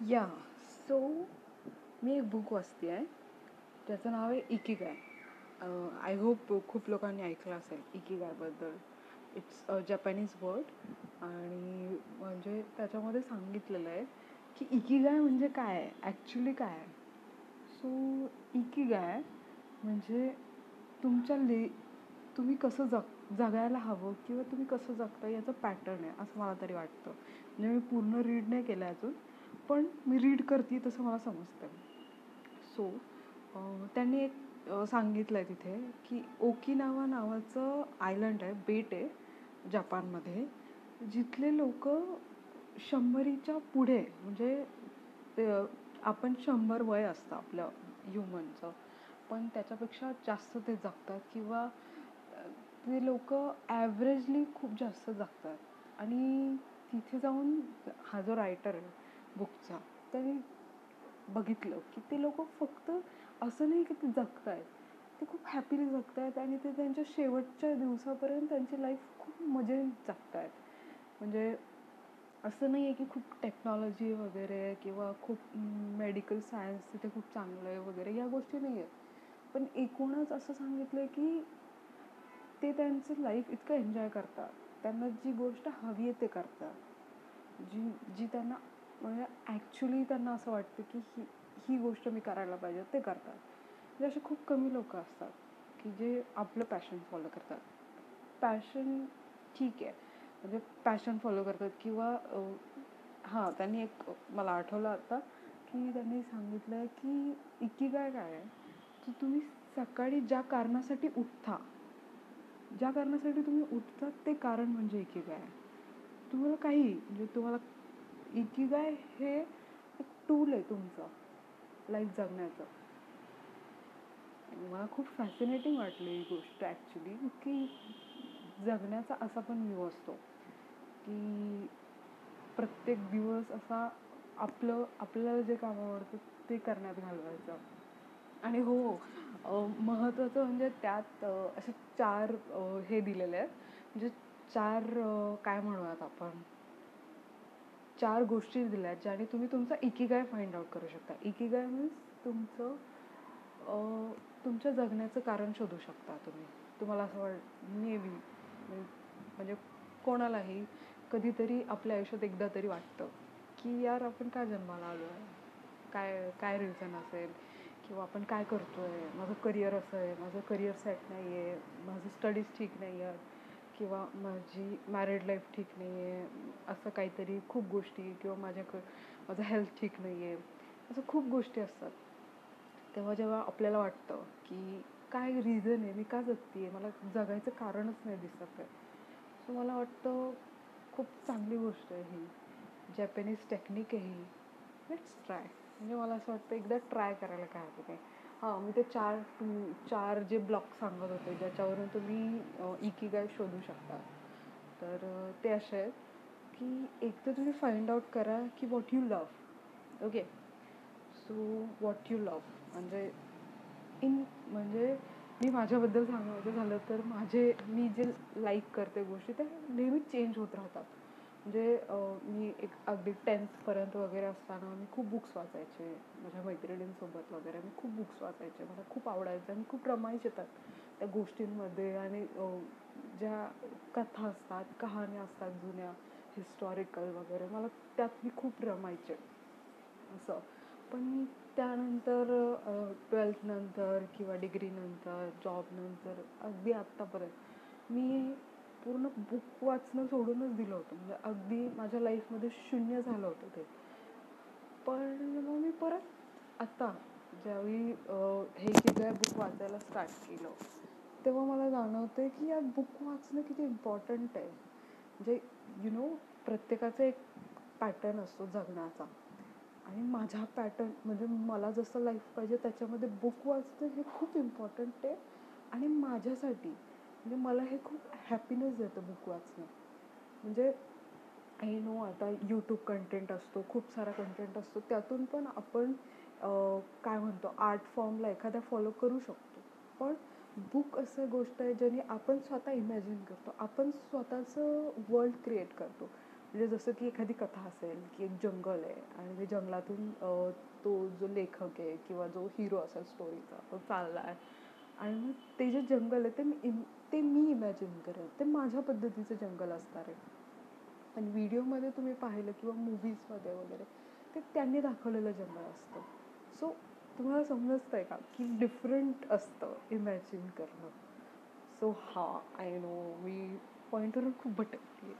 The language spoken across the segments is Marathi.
या. सो मी एक बुक वाचते आहे. ज्याचं नाव आहे इकिगाय आय होप खूप लोकांनी ऐकलं असेल इकिगायबद्दल इट्स अ जपॅनीज वर्ड आणि म्हणजे त्याच्यामध्ये सांगितलेलं आहे की इकिगाय म्हणजे काय आहे? ॲक्च्युली काय आहे? सो इकिगाय म्हणजे तुमच्या ले तुम्ही कसं जग जगायला हवं किंवा तुम्ही कसं जगता याचं पॅटर्न आहे असं मला तरी वाटतं. म्हणजे मी पूर्ण रीड नाही केलं आहे अजून. पण मी रीड करते तसं मला समजतं सो त्यांनी एक सांगितलं आहे तिथे की ओकिनावा नावाचं आयलंड आहे बेट आहे जपानमध्ये जिथले लोक शंभरीच्या पुढे म्हणजे ते आपण शंभर वय असतं आपलं ह्युमनचं पण त्याच्यापेक्षा जास्त ते जगतात किंवा ते लोक ॲव्हरेजली खूप जास्त जगतात. आणि तिथे जाऊन हा जो रायटर आहे बुकचा. त्याने बघितलं की ते लोक फक्त असं नाही की ते जगत आहेत ते खूप हॅपीली जगत आहेत आणि ते त्यांच्या शेवटच्या दिवसापर्यंत त्यांची लाईफ खूप मजेत जगत आहेत म्हणजे असं नाही आहे की खूप टेक्नॉलॉजी वगैरे किंवा खूप मेडिकल सायन्स तिथे खूप चांगलं आहे वगैरे या गोष्टी नाही आहेत पण एकूणच असं सांगितलं आहे की ते त्यांचं लाईफ इतकं एन्जॉय करतात. त्यांना जी गोष्ट हवी आहे ते करतात. जी जी त्यांना म्हणजे ॲक्च्युली त्यांना असं वाटतं की ही ही गोष्ट मी करायला पाहिजे ते करतात. म्हणजे असे खूप कमी लोक असतात की जे आपलं पॅशन फॉलो करतात. पॅशन ठीक आहे. म्हणजे पॅशन फॉलो करतात किंवा हां त्यांनी एक मला आठवलं आता की त्यांनी सांगितलं आहे की इतकी काय काय आहे? की तुम्ही सकाळी ज्या कारणासाठी उठता ज्या कारणासाठी तुम्ही उठतात ते कारण म्हणजे इकिगाय तुम्हाला काही म्हणजे तुम्हाला इकिगाय हे एक टूल आहे तुमचं लाईफ जगण्याचं. मला खूप फॅसिनेटिंग वाटली ही गोष्ट ॲक्च्युली की जगण्याचा असा पण व्ह्यू असतो की प्रत्येक दिवस असा आपलं आपल्याला जे काम आवडतं ते करण्यात घालवायचं. आणि हो महत्त्वाचं म्हणजे त्यात असे चार हे दिलेले आहेत. म्हणजे चार काय म्हणूयात आपण? चार गोष्टी दिल्या आहेत ज्याने तुम्ही तुमचा इकिगाय फाइंड आउट करू शकता. इकिगाय मीन्स तुमचं तुमच्या जगण्याचं कारण शोधू शकता तुम्ही. तुम्हाला असं वाट मे बी म्हणजे कोणालाही कधीतरी आपल्या आयुष्यात एकदा तरी वाटतं की यार आपण काय जन्माला आलो आहे? काय काय रिझन असेल? किंवा आपण काय करतो आहे माझं करिअर असं आहे माझं करिअर सेट नाही आहे माझं स्टडीज ठीक नाही आहे किंवा माझी मॅरिड लाईफ ठीक नाही आहे असं काहीतरी खूप गोष्टी किंवा माझ्याक माझं हेल्थ ठीक नाही आहे असं खूप गोष्टी असतात. तेव्हा जेव्हा आपल्याला वाटतं की काय रिझन आहे मी का जगते आहे मला जगायचं कारणच नाही दिसत आहे. सो मला वाटतं खूप चांगली गोष्ट आहे ही. जॅपनीज टेक्निक आहे ही. लेट्स ट्राय म्हणजे मला असं वाटतं एकदा ट्राय करायला काय हरकत आहे हां मी ते चार टू चार जे ब्लॉक सांगत होते ज्याच्यावरून तुम्ही इकिगाय शोधू शकता. तर ते असे आहेत की एक तर तुम्ही फाइंड आउट करा की what you love okay so what you love म्हणजे इन म्हणजे मी माझ्याबद्दल सांगायचं झालं तर माझे मी जे लाईक करते गोष्टी त्या नेहमी चेंज होत राहतात. म्हणजे मी एक अगदी टेन्थपर्यंत वगैरे असताना मी खूप बुक्स वाचायचे. माझ्या मैत्रिणींसोबत वगैरे मी खूप बुक्स वाचायचे. मला खूप आवडायचं आणि खूप रमायचे येतात त्या गोष्टींमध्ये. आणि ज्या कथा असतात कहाण्या असतात जुन्या हिस्टॉरिकल वगैरे मला त्यात मी खूप रमायचे. असं. पण त्यानंतर ट्वेल्थनंतर किंवा डिग्रीनंतर जॉबनंतर अगदी आत्तापर्यंत मी बुक वाचणं सोडूनच दिलं होतं. म्हणजे अगदी माझ्या लाईफमध्ये शून्य झालं होतं ते. पण मग मी परत आत्ता ज्यावेळी हे किती बुक वाचायला स्टार्ट केलं तेव्हा मला जाणवतं आहे की या बुक वाचणं किती इम्पॉर्टंट आहे. म्हणजे यु नो प्रत्येकाचा एक पॅटर्न असतो जगण्याचा. आणि माझा पॅटर्न म्हणजे मला जसं लाईफ पाहिजे त्याच्यामध्ये बुक वाचणं हे खूप इम्पॉर्टंट आहे. आणि माझ्यासाठी म्हणजे मला हे खूप हॅपीनेस देतं बुक वाचणं. म्हणजे आय नो आता यूट्यूब कंटेंट असतो खूप सारा कंटेंट असतो. त्यातून पण आपण काय म्हणतो आर्ट फॉर्मला एखाद्या फॉलो करू शकतो. पण बुक असं गोष्ट आहे ज्याने आपण स्वतः इमॅजिन करतो. आपण स्वतःचं वर्ल्ड क्रिएट करतो. म्हणजे जसं की एखादी कथा असेल की एक जंगल आहे आणि ते जंगलातून तो जो लेखक आहे किंवा जो हिरो असेल स्टोरीचा तो चालला आहे आणि मग ते जे जंगल आहे ते मी इम ते मी इमॅजिन करेन ते माझ्या पद्धतीचं जंगल असणार आहे. आणि व्हिडिओमध्ये तुम्ही पाहिलं किंवा मूवीजमध्ये वगैरे ते त्यांनी दाखवलेलं जंगल असतं. सो तुम्हाला समजतं आहे का? की डिफरंट असतं इमॅजिन करणं. सो हा आय नो मी पॉईंटवरून खूप भटकते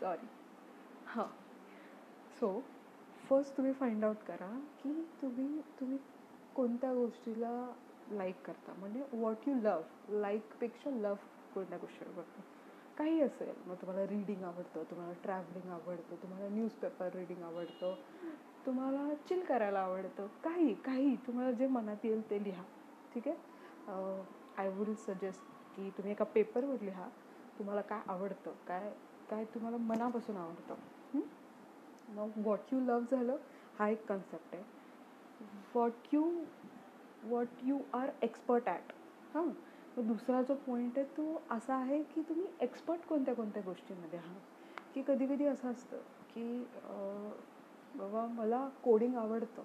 सॉरी हां. सो फर्स्ट तुम्ही फाइंड आउट करा की तुम्ही तुम्ही कोणत्या गोष्टीला लाईक करता. म्हणजे वॉट यू लव लाईकपेक्षा लव कोणत्या गोष्टीला करतो? काही असेल. मग तुम्हाला रीडिंग आवडतं तुम्हाला ट्रॅव्हलिंग आवडतं तुम्हाला न्यूजपेपर रीडिंग आवडतं तुम्हाला चिल करायला आवडतं. काही काही. तुम्हाला जे मनात येईल ते लिहा. ठीक आहे? आय वुल सजेस्ट की तुम्ही एका पेपरवर लिहा. तुम्हाला काय आवडतं काय काय तुम्हाला मनापासून आवडतं. मग वॉट यू लव झालं हा एक कन्सेप्ट आहे. What you what you are expert at हां? मग दुसरा जो पॉईंट आहे तो असा आहे की तुम्ही एक्सपर्ट कोणत्या कोणत्या गोष्टीमध्ये आहात? की कधी कधी असं असतं की बाबा मला कोडिंग आवडतं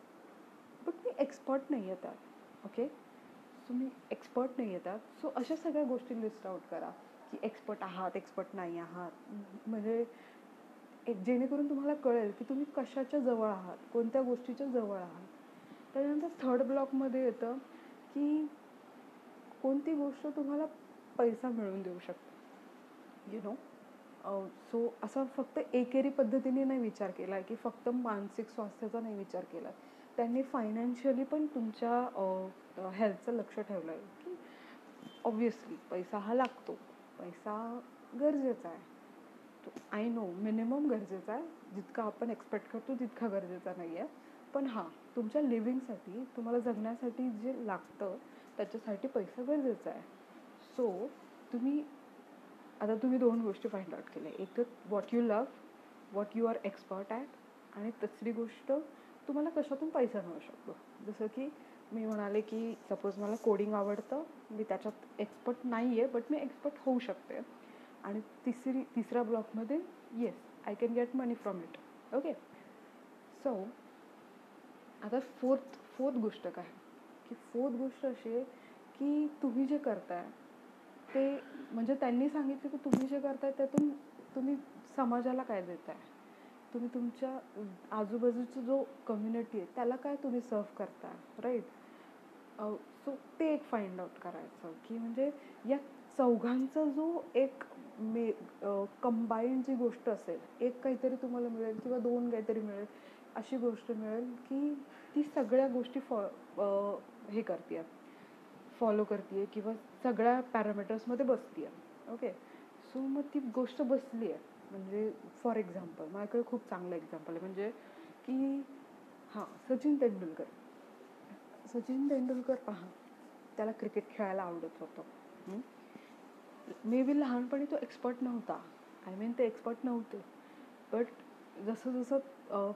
बट मी एक्सपर्ट नाही येतात ओके सो मी एक्सपर्ट नाही येतात सो अशा सगळ्या गोष्टी लिस्ट आउट करा की एक्सपर्ट आहात एक्सपर्ट नाही आहात. म्हणजे एक जेणेकरून तुम्हाला कळेल की तुम्ही कशाच्या जवळ आहात कोणत्या गोष्टीच्या जवळ आहात. त्याच्यानंतर थर्ड ब्लॉकमध्ये येतं की कोणती गोष्ट तुम्हाला पैसा मिळवून देऊ शकते. यु नो सो असा फक्त एकेरी पद्धतीने नाही विचार केला आहे की फक्त मानसिक स्वास्थ्याचा नाही विचार केला. त्यांनी फायनान्शियली पण तुमच्या हेल्थचं लक्ष ठेवलं आहे की ऑब्वियसली पैसा हा लागतो. पैसा गरजेचा आहे. तो आय नो मिनिमम गरजेचा आहे. जितका आपण एक्सपेक्ट करतो तितका गरजेचा नाही आहे पण हां तुमच्या लिव्हिंगसाठी तुम्हाला जगण्यासाठी जे लागतं त्याच्यासाठी पैसा गरजेचा आहे. सो तुम्ही आता तुम्ही दोन गोष्टी फाइंड आउट केल्या. एक तर what you love what you are expert at आणि तिसरी गोष्ट तुम्हाला कशातून पैसा मिळू शकतो? जसं की मी म्हणाले की सपोज मला कोडिंग आवडतं मी त्याच्यात एक्सपर्ट नाही आहे बट मी एक्सपर्ट होऊ शकते. आणि तिसरी तिसऱ्या ब्लॉकमध्ये yes I can get money from it okay so आता फोर्थ फोर्थ गोष्ट काय? की फोर्थ गोष्ट अशी आहे की तुम्ही जे करताय ते म्हणजे त्यांनी सांगितलं की तुम्ही जे करताय त्यातून तुम्ही समाजाला काय देताय? तुम्ही तुमच्या आजूबाजूचा जो कम्युनिटी आहे त्याला काय तुम्ही सर्व करताय राईट सो ते एक फाइंड आउट करायचं की म्हणजे या चौघांचा जो एक मे कंबाईंड जी गोष्ट असेल एक काहीतरी तुम्हाला मिळेल किंवा दोन काहीतरी मिळेल अशी गोष्ट मिळेल की ती सगळ्या गोष्टी फॉ हे करते फॉलो करते किंवा सगळ्या पॅरामीटर्समध्ये बसते ओके सो मग ती गोष्ट बसली आहे म्हणजे फॉर एक्झाम्पल माझ्याकडे खूप चांगलं एक्झाम्पल आहे. म्हणजे की हां सचिन तेंडुलकर. सचिन तेंडुलकर पहा त्याला क्रिकेट खेळायला आवडत होतं. मे बी लहानपणी तो एक्सपर्ट नव्हता. आय मीन ते एक्सपर्ट नव्हते. बट जसं जसं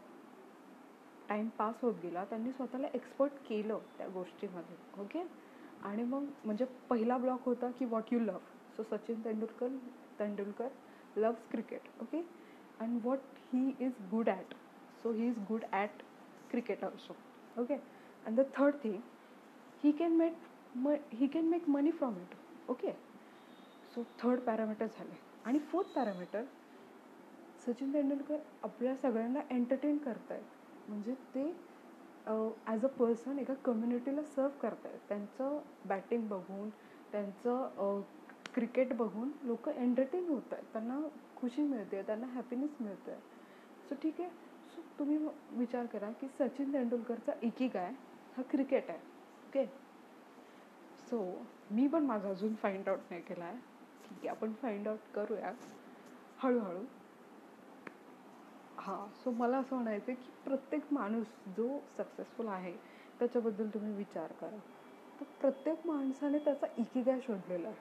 टाईम पास होत गेला त्यांनी स्वतःला एक्सपर्ट केलं त्या गोष्टीमध्ये ओके आणि मग म्हणजे पहिला ब्लॉक होता की what you love so Sachin Tendulkar Tendulkar loves cricket okay and what he is good at so he is good at cricket also okay and the third thing he can make m he can make money from it okay so third parameter झाले. आणि फोर्थ पॅरामीटर सचिन तेंडुलकर आपल्या सगळ्यांना एंटरटेन करतायत. म्हणजे ते ॲज अ पर्सन एका कम्युनिटीला सर्व करतायत. त्यांचं बॅटिंग बघून त्यांचं क्रिकेट बघून लोक एंटरटेन होत आहेत त्यांना खुशी मिळते त्यांना हॅपीनेस मिळतं आहे सो ठीक आहे. सो तुम्ही विचार करा की सचिन तेंडुलकरचा एकी काय हा क्रिकेट आहे. ओके सो मी पण माझा अजून फाइंड आउट नाही केला आहे ठीक आहे आपण फाइंड आउट करूया. हळूहळू. हां सो मला असं म्हणायचं आहे की प्रत्येक माणूस जो सक्सेसफुल आहे त्याच्याबद्दल तुम्ही विचार करा. तर प्रत्येक माणसाने त्याचा इकिगाय शोधलेला आहे.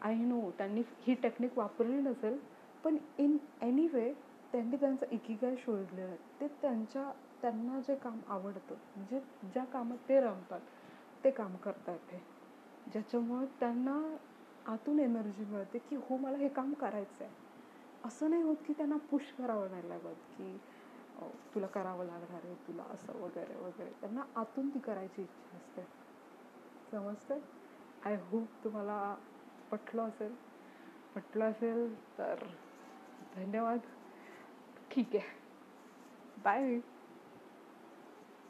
आय नो त्यांनी ही टेक्निक वापरली नसेल पण इन एनी वे त्यांनी त्यांचा इकिगाय शोधलेला आहे. ते त्यांच्या त्यांना जे काम आवडतं जे ज्या कामात ते रमतात ते काम करता येते ज्याच्यामुळे त्यांना आतून एनर्जी मिळते की हो मला हे काम करायचं आहे असं नाही होत की त्यांना पुश करावं नाही लागत की तुला करावं लागणार आहे तुला असं वगैरे वगैरे. त्यांना आतून ती करायची इच्छा असते. समजते आय होप तुम्हाला पटलं असेल. पटलं असेल तर धन्यवाद. ठीक आहे. बाय